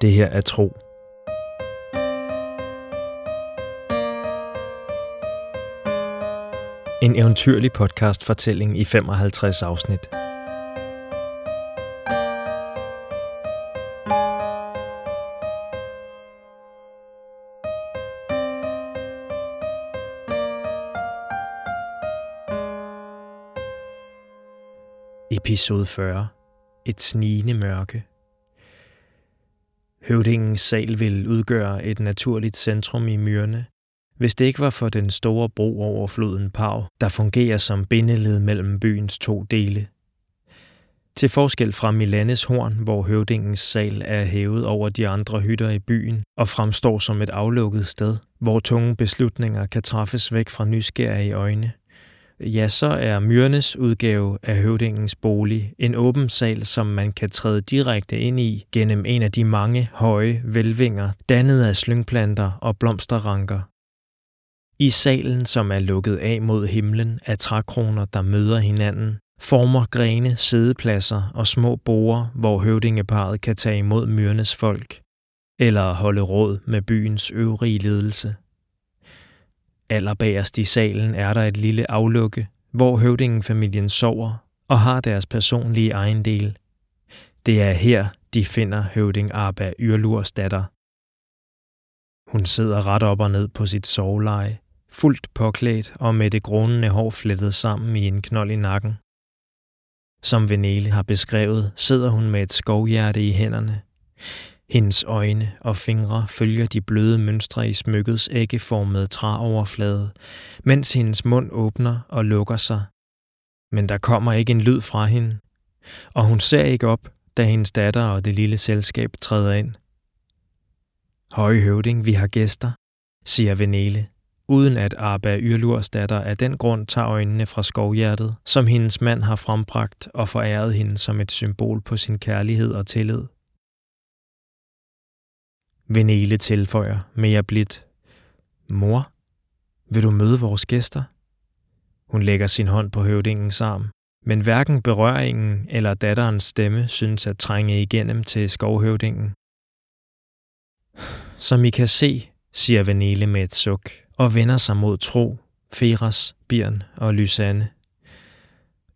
Det her er tro. En eventyrlig podcast-fortælling i 55 afsnit. Episode 40. Et snigende mørke. Høvdingens sal vil udgøre et naturligt centrum i myrene, hvis det ikke var for den store bro over floden Pau, der fungerer som bindeled mellem byens to dele. Til forskel fra Milanes horn, hvor høvdingens sal er hævet over de andre hytter i byen og fremstår som et aflukket sted, hvor tunge beslutninger kan træffes væk fra nysgerrige øjne, ja, så er Myrnes udgave af høvdingens bolig en åben sal, som man kan træde direkte ind i gennem en af de mange høje velvinger, dannet af slyngplanter og blomsterranker. I salen, som er lukket af mod himlen af trækroner, der møder hinanden, former grene sædepladser og små borer, hvor høvdingeparet kan tage imod Myrnes folk, eller holde råd med byens øvrige ledelse. Allerbagerst i salen er der et lille aflukke, hvor høvdingenfamilien sover og har deres personlige ejendel. Det er her, de finder høvding Arba Yrlurs datter. Hun sidder ret op og ned på sit soveleje, fuldt påklædt og med det grånende hår flettet sammen i en knold i nakken. Som Venele har beskrevet, sidder hun med et skovhjerte i hænderne. Hendes øjne og fingre følger de bløde mønstre i smykkets æggeformede træoverflade, mens hendes mund åbner og lukker sig. Men der kommer ikke en lyd fra hende, og hun ser ikke op, da hendes datter og det lille selskab træder ind. Høje høvding, vi har gæster, siger Venele, uden at Arba Yrlurs datter af den grund tager øjnene fra skovhjertet, som hendes mand har frembragt og foræret hende som et symbol på sin kærlighed og tillid. Venele tilføjer mere blidt. Mor, vil du møde vores gæster? Hun lægger sin hånd på høvdingens arm, men hverken berøringen eller datterens stemme synes at trænge igennem til skovhøvdingen. Som I kan se, siger Venele med et suk og vender sig mod Tro, Feras, Birn og Lysanne.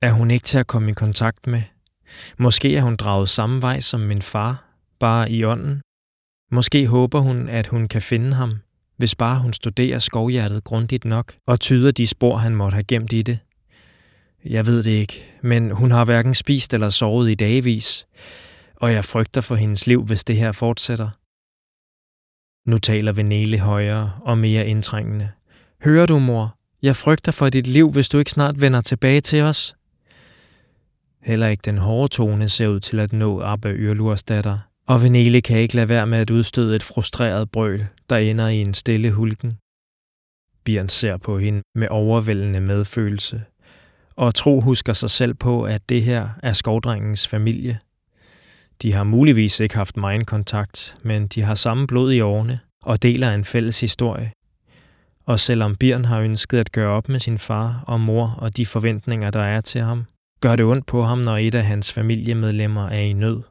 Er hun ikke til at komme i kontakt med? Måske er hun draget samme vej som min far, bare i ånden, Måske håber hun, at hun kan finde ham, hvis bare hun studerer skovhjertet grundigt nok og tyder de spor, han måtte have gemt i det. Jeg ved det ikke, men hun har hverken spist eller sovet i dagevis, og jeg frygter for hendes liv, hvis det her fortsætter. Nu taler Venele højere og mere indtrængende. Hører du, mor? Jeg frygter for dit liv, hvis du ikke snart vender tilbage til os. Heller ikke den hårde tone ser ud til at nå Abbe Yrlurs datter – og Venele kan ikke lade være med at udstøde et frustreret brøl, der ender i en stille hulken. Bjørn ser på hende med overvældende medfølelse, og Tro husker sig selv på, at det her er skovdrengens familie. De har muligvis ikke haft meget kontakt, men de har samme blod i årene og deler en fælles historie. Og selvom Bjørn har ønsket at gøre op med sin far og mor og de forventninger, der er til ham, gør det ondt på ham, når et af hans familiemedlemmer er i nød.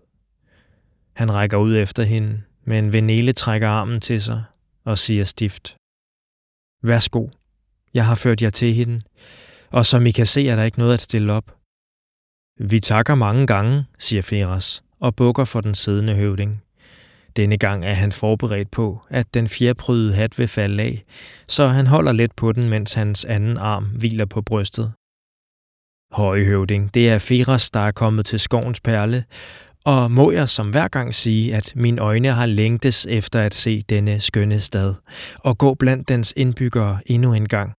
Han rækker ud efter hende, men Venele trækker armen til sig og siger stift. Værsgo, jeg har ført jer til hende, og som I kan se, er der ikke noget at stille op. Vi takker mange gange, siger Feras, og bukker for den siddende høvding. Denne gang er han forberedt på, at den fjerprydede hat vil falde af, så han holder let på den, mens hans anden arm hviler på brystet. Høje høvding, det er Feras, der er kommet til skovens perle, og må jeg som hver gang sige, at mine øjne har længtes efter at se denne skønne stad, og gå blandt dens indbyggere endnu en gang.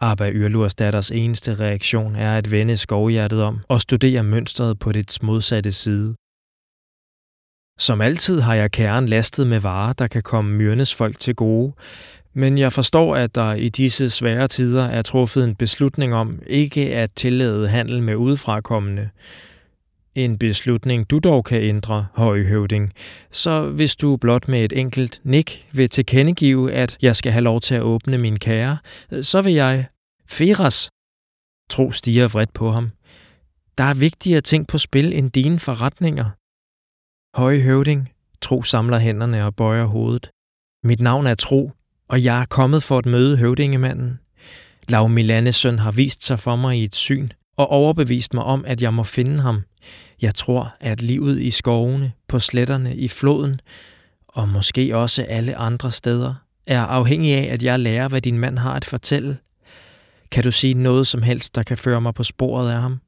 Abba Yrlurs datters eneste reaktion er at vende skovhjertet om og studere mønstret på dets modsatte side. Som altid har jeg kæren lastet med varer, der kan komme myrnes folk til gode, men jeg forstår, at der i disse svære tider er truffet en beslutning om ikke at tillade handel med udefrakommende, en beslutning, du dog kan ændre, højhøvding. Så hvis du blot med et enkelt nik vil tilkendegive, at jeg skal have lov til at åbne min kære, så vil jeg... Feras! Tro stiger vredt på ham. Der er vigtigere ting på spil end dine forretninger. Høje høvding, Tro samler hænderne og bøjer hovedet. Mit navn er Tro, og jeg er kommet for at møde høvdingemanden. Lav Milanes søn har vist sig for mig i et syn og overbevist mig om, at jeg må finde ham. Jeg tror, at livet i skovene, på sletterne, i floden og måske også alle andre steder er afhængig af, at jeg lærer, hvad din mand har at fortælle. Kan du sige noget som helst, der kan føre mig på sporet af ham?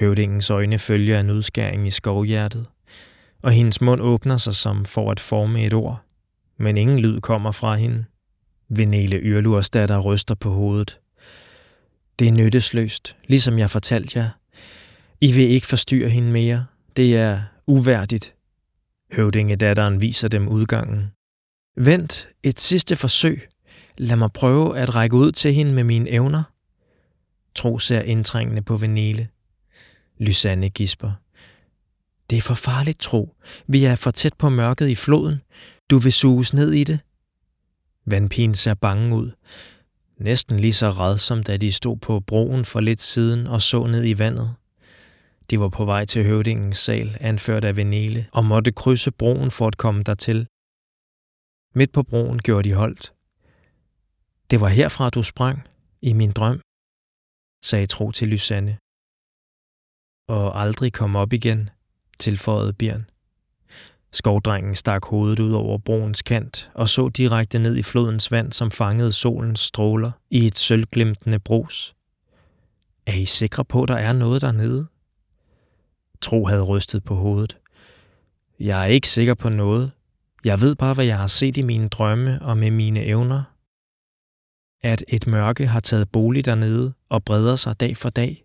Høvdingens øjne følger en udskæring i skovhjertet, og hendes mund åbner sig som for at forme et ord, men ingen lyd kommer fra hende. Venele Yrlurs datter ryster på hovedet. Det er nyttesløst, ligesom jeg fortalte jer. I vil ikke forstyrre hende mere. Det er uværdigt. Høvdingedatteren viser dem udgangen. Vent, et sidste forsøg. Lad mig prøve at række ud til hende med mine evner. Tro ser indtrængende på Venele. Lysanne gisper. Det er for farligt, Tro. Vi er for tæt på mørket i floden. Du vil suges ned i det. Vandpigen ser bange ud. Næsten lige så red, som da de stod på broen for lidt siden og så ned i vandet. De var på vej til høvdingens sal, anført af Venele, og måtte krydse broen for at komme dertil. Midt på broen gjorde de holdt. Det var herfra, du sprang, i min drøm, sagde Tro til Lysanne. Og aldrig kom op igen, tilføjede Bjørn. Skovdrengen stak hovedet ud over broens kant og så direkte ned i flodens vand, som fangede solens stråler i et sølvglimtende brus. Er I sikre på, der er noget dernede? Tro havde rystet på hovedet. Jeg er ikke sikker på noget. Jeg ved bare, hvad jeg har set i mine drømme og med mine evner. At et mørke har taget bolig dernede og breder sig dag for dag.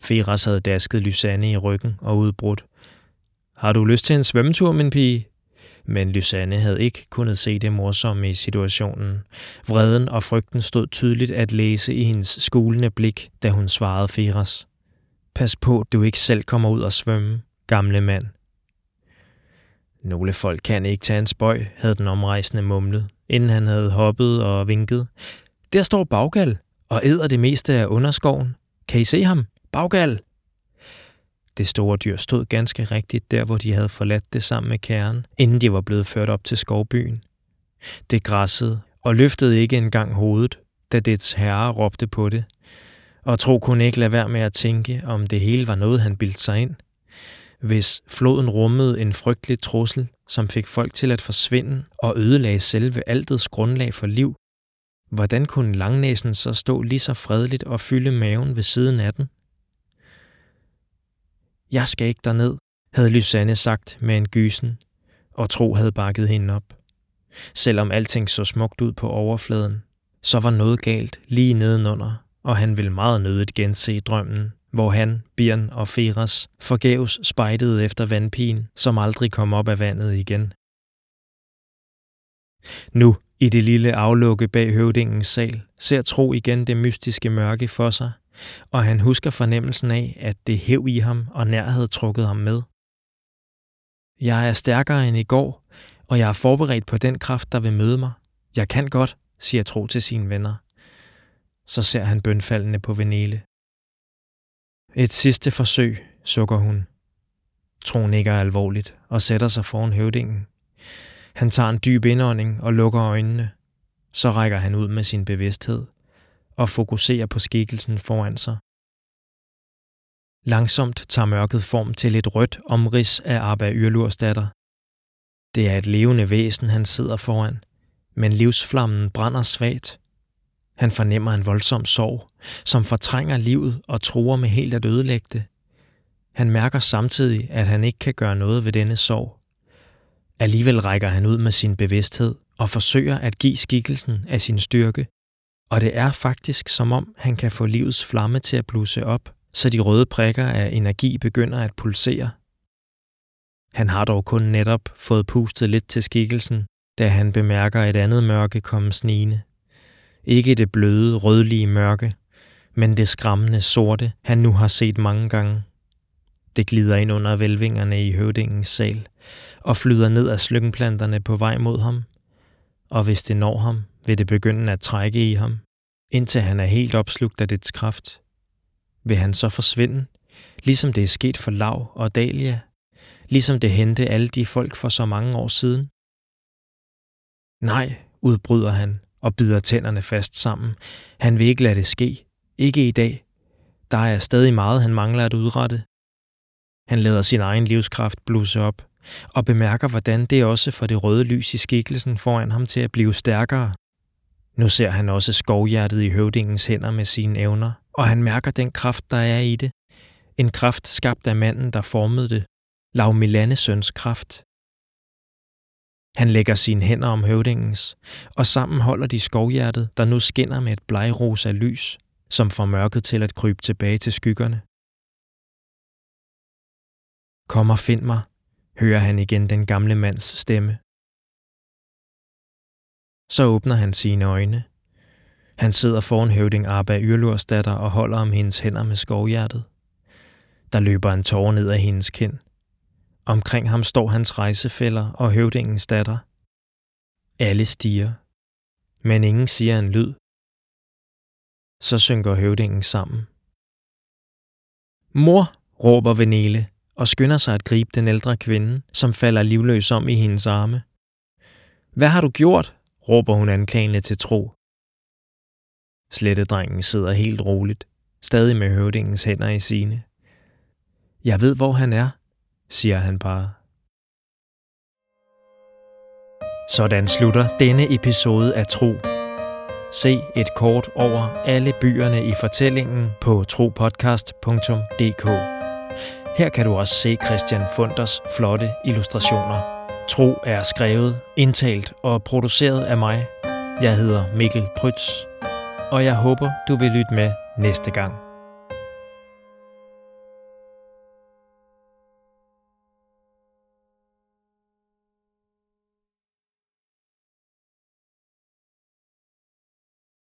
Feras havde dasket Lysanne i ryggen og udbrudt. Har du lyst til en svømmetur, min pige? Men Lysanne havde ikke kunnet se det morsomme i situationen. Vreden og frygten stod tydeligt at læse i hendes skulende blik, da hun svarede Feras. Pas på, du ikke selv kommer ud og svømme, gamle mand. Nogle folk kan ikke tage en spøj, havde den omrejsende mumlet, inden han havde hoppet og vinket. Der står Baggal og æder det meste af underskoven. Kan I se ham? Baggal! Det store dyr stod ganske rigtigt der, hvor de havde forladt det sammen med kæren, inden de var blevet ført op til skovbyen. Det græssede og løftede ikke engang hovedet, da dets herre råbte på det. Og Tro kunne ikke lade være med at tænke, om det hele var noget, han bildte sig ind. Hvis floden rummede en frygtelig trussel, som fik folk til at forsvinde og ødelagde selve altets grundlag for liv, hvordan kunne langnæsen så stå lige så fredeligt og fylde maven ved siden af den? Jeg skal ikke derned, havde Lysanne sagt med en gysen, og Tro havde bakket hende op. Selvom alting så smukt ud på overfladen, så var noget galt lige nedenunder, og han ville meget nødigt gense drømmen, hvor han, Birn og Feras forgæves spejtede efter vandpigen, som aldrig kom op af vandet igen. Nu, i det lille aflukke bag høvdingens sal, ser Tro igen det mystiske mørke for sig, og han husker fornemmelsen af, at det hæv i ham og nær havde trukket ham med. Jeg er stærkere end i går, og jeg er forberedt på den kraft, der vil møde mig. Jeg kan godt, siger Tro til sine venner. Så ser han bønfaldende på Venele. Et sidste forsøg, sukker hun. Tro nikker alvorligt og sætter sig foran høvdingen. Han tager en dyb indånding og lukker øjnene. Så rækker han ud med sin bevidsthed – og fokuserer på skikkelsen foran sig. Langsomt tager mørket form til et rødt omrids af Abba Yrlurs datter. Det er et levende væsen, han sidder foran, men livsflammen brænder svagt. Han fornemmer en voldsom sorg, som fortrænger livet og truer med helt at ødelægge det. Han mærker samtidig, at han ikke kan gøre noget ved denne sorg. Alligevel rækker han ud med sin bevidsthed og forsøger at give skikkelsen af sin styrke og det er faktisk som om, han kan få livets flamme til at blusse op, så de røde prikker af energi begynder at pulsere. Han har dog kun netop fået pustet lidt til skikkelsen, da han bemærker et andet mørke komme snigende. Ikke det bløde, rødlige mørke, men det skræmmende sorte, han nu har set mange gange. Det glider ind under velvingerne i høvdingens sal og flyder ned af slyngplanterne på vej mod ham. Og hvis det når ham, vil det begynde at trække i ham, indtil han er helt opslugt af dets kraft. Vil han så forsvinde, ligesom det er sket for Lav og Dalia, ligesom det hente alle de folk for så mange år siden? Nej, udbryder han og bider tænderne fast sammen. Han vil ikke lade det ske. Ikke i dag. Der er stadig meget, han mangler at udrette. Han lader sin egen livskraft blusse op og bemærker, hvordan det også får det røde lys i skikkelsen foran ham til at blive stærkere. Nu ser han også skovhjertet i høvdingens hænder med sine evner, og han mærker den kraft, der er i det. En kraft skabt af manden, der formede det. Lav Milanesøns kraft. Han lægger sine hænder om høvdingens, og sammen holder de skovhjertet, der nu skinner med et blegrosa lys, som får mørket til at krybe tilbage til skyggerne. Kom og find mig, hører han igen den gamle mands stemme. Så åbner han sine øjne. Han sidder foran høvding Arba Yrlursdatter og holder om hendes hænder med skovhjertet. Der løber en tårer ned af hendes kind. Omkring ham står hans rejsefælder og høvdingens datter. Alle stiger, men ingen siger en lyd. Så synker høvdingen sammen. Mor, råber Venele og skynder sig at gribe den ældre kvinde, som falder livløs om i hendes arme. Hvad har du gjort? Råber hun anklagende til tro. Slettedrengen sidder helt roligt, stadig med høvdingens hænder i sine. Jeg ved, hvor han er, siger han bare. Sådan slutter denne episode af Tro. Se et kort over alle byerne i fortællingen på tropodcast.dk. Her kan du også se Christian Funders flotte illustrationer. Tro er skrevet, indtalt og produceret af mig. Jeg hedder Mikkel Prytz, og jeg håber, du vil lytte med næste gang.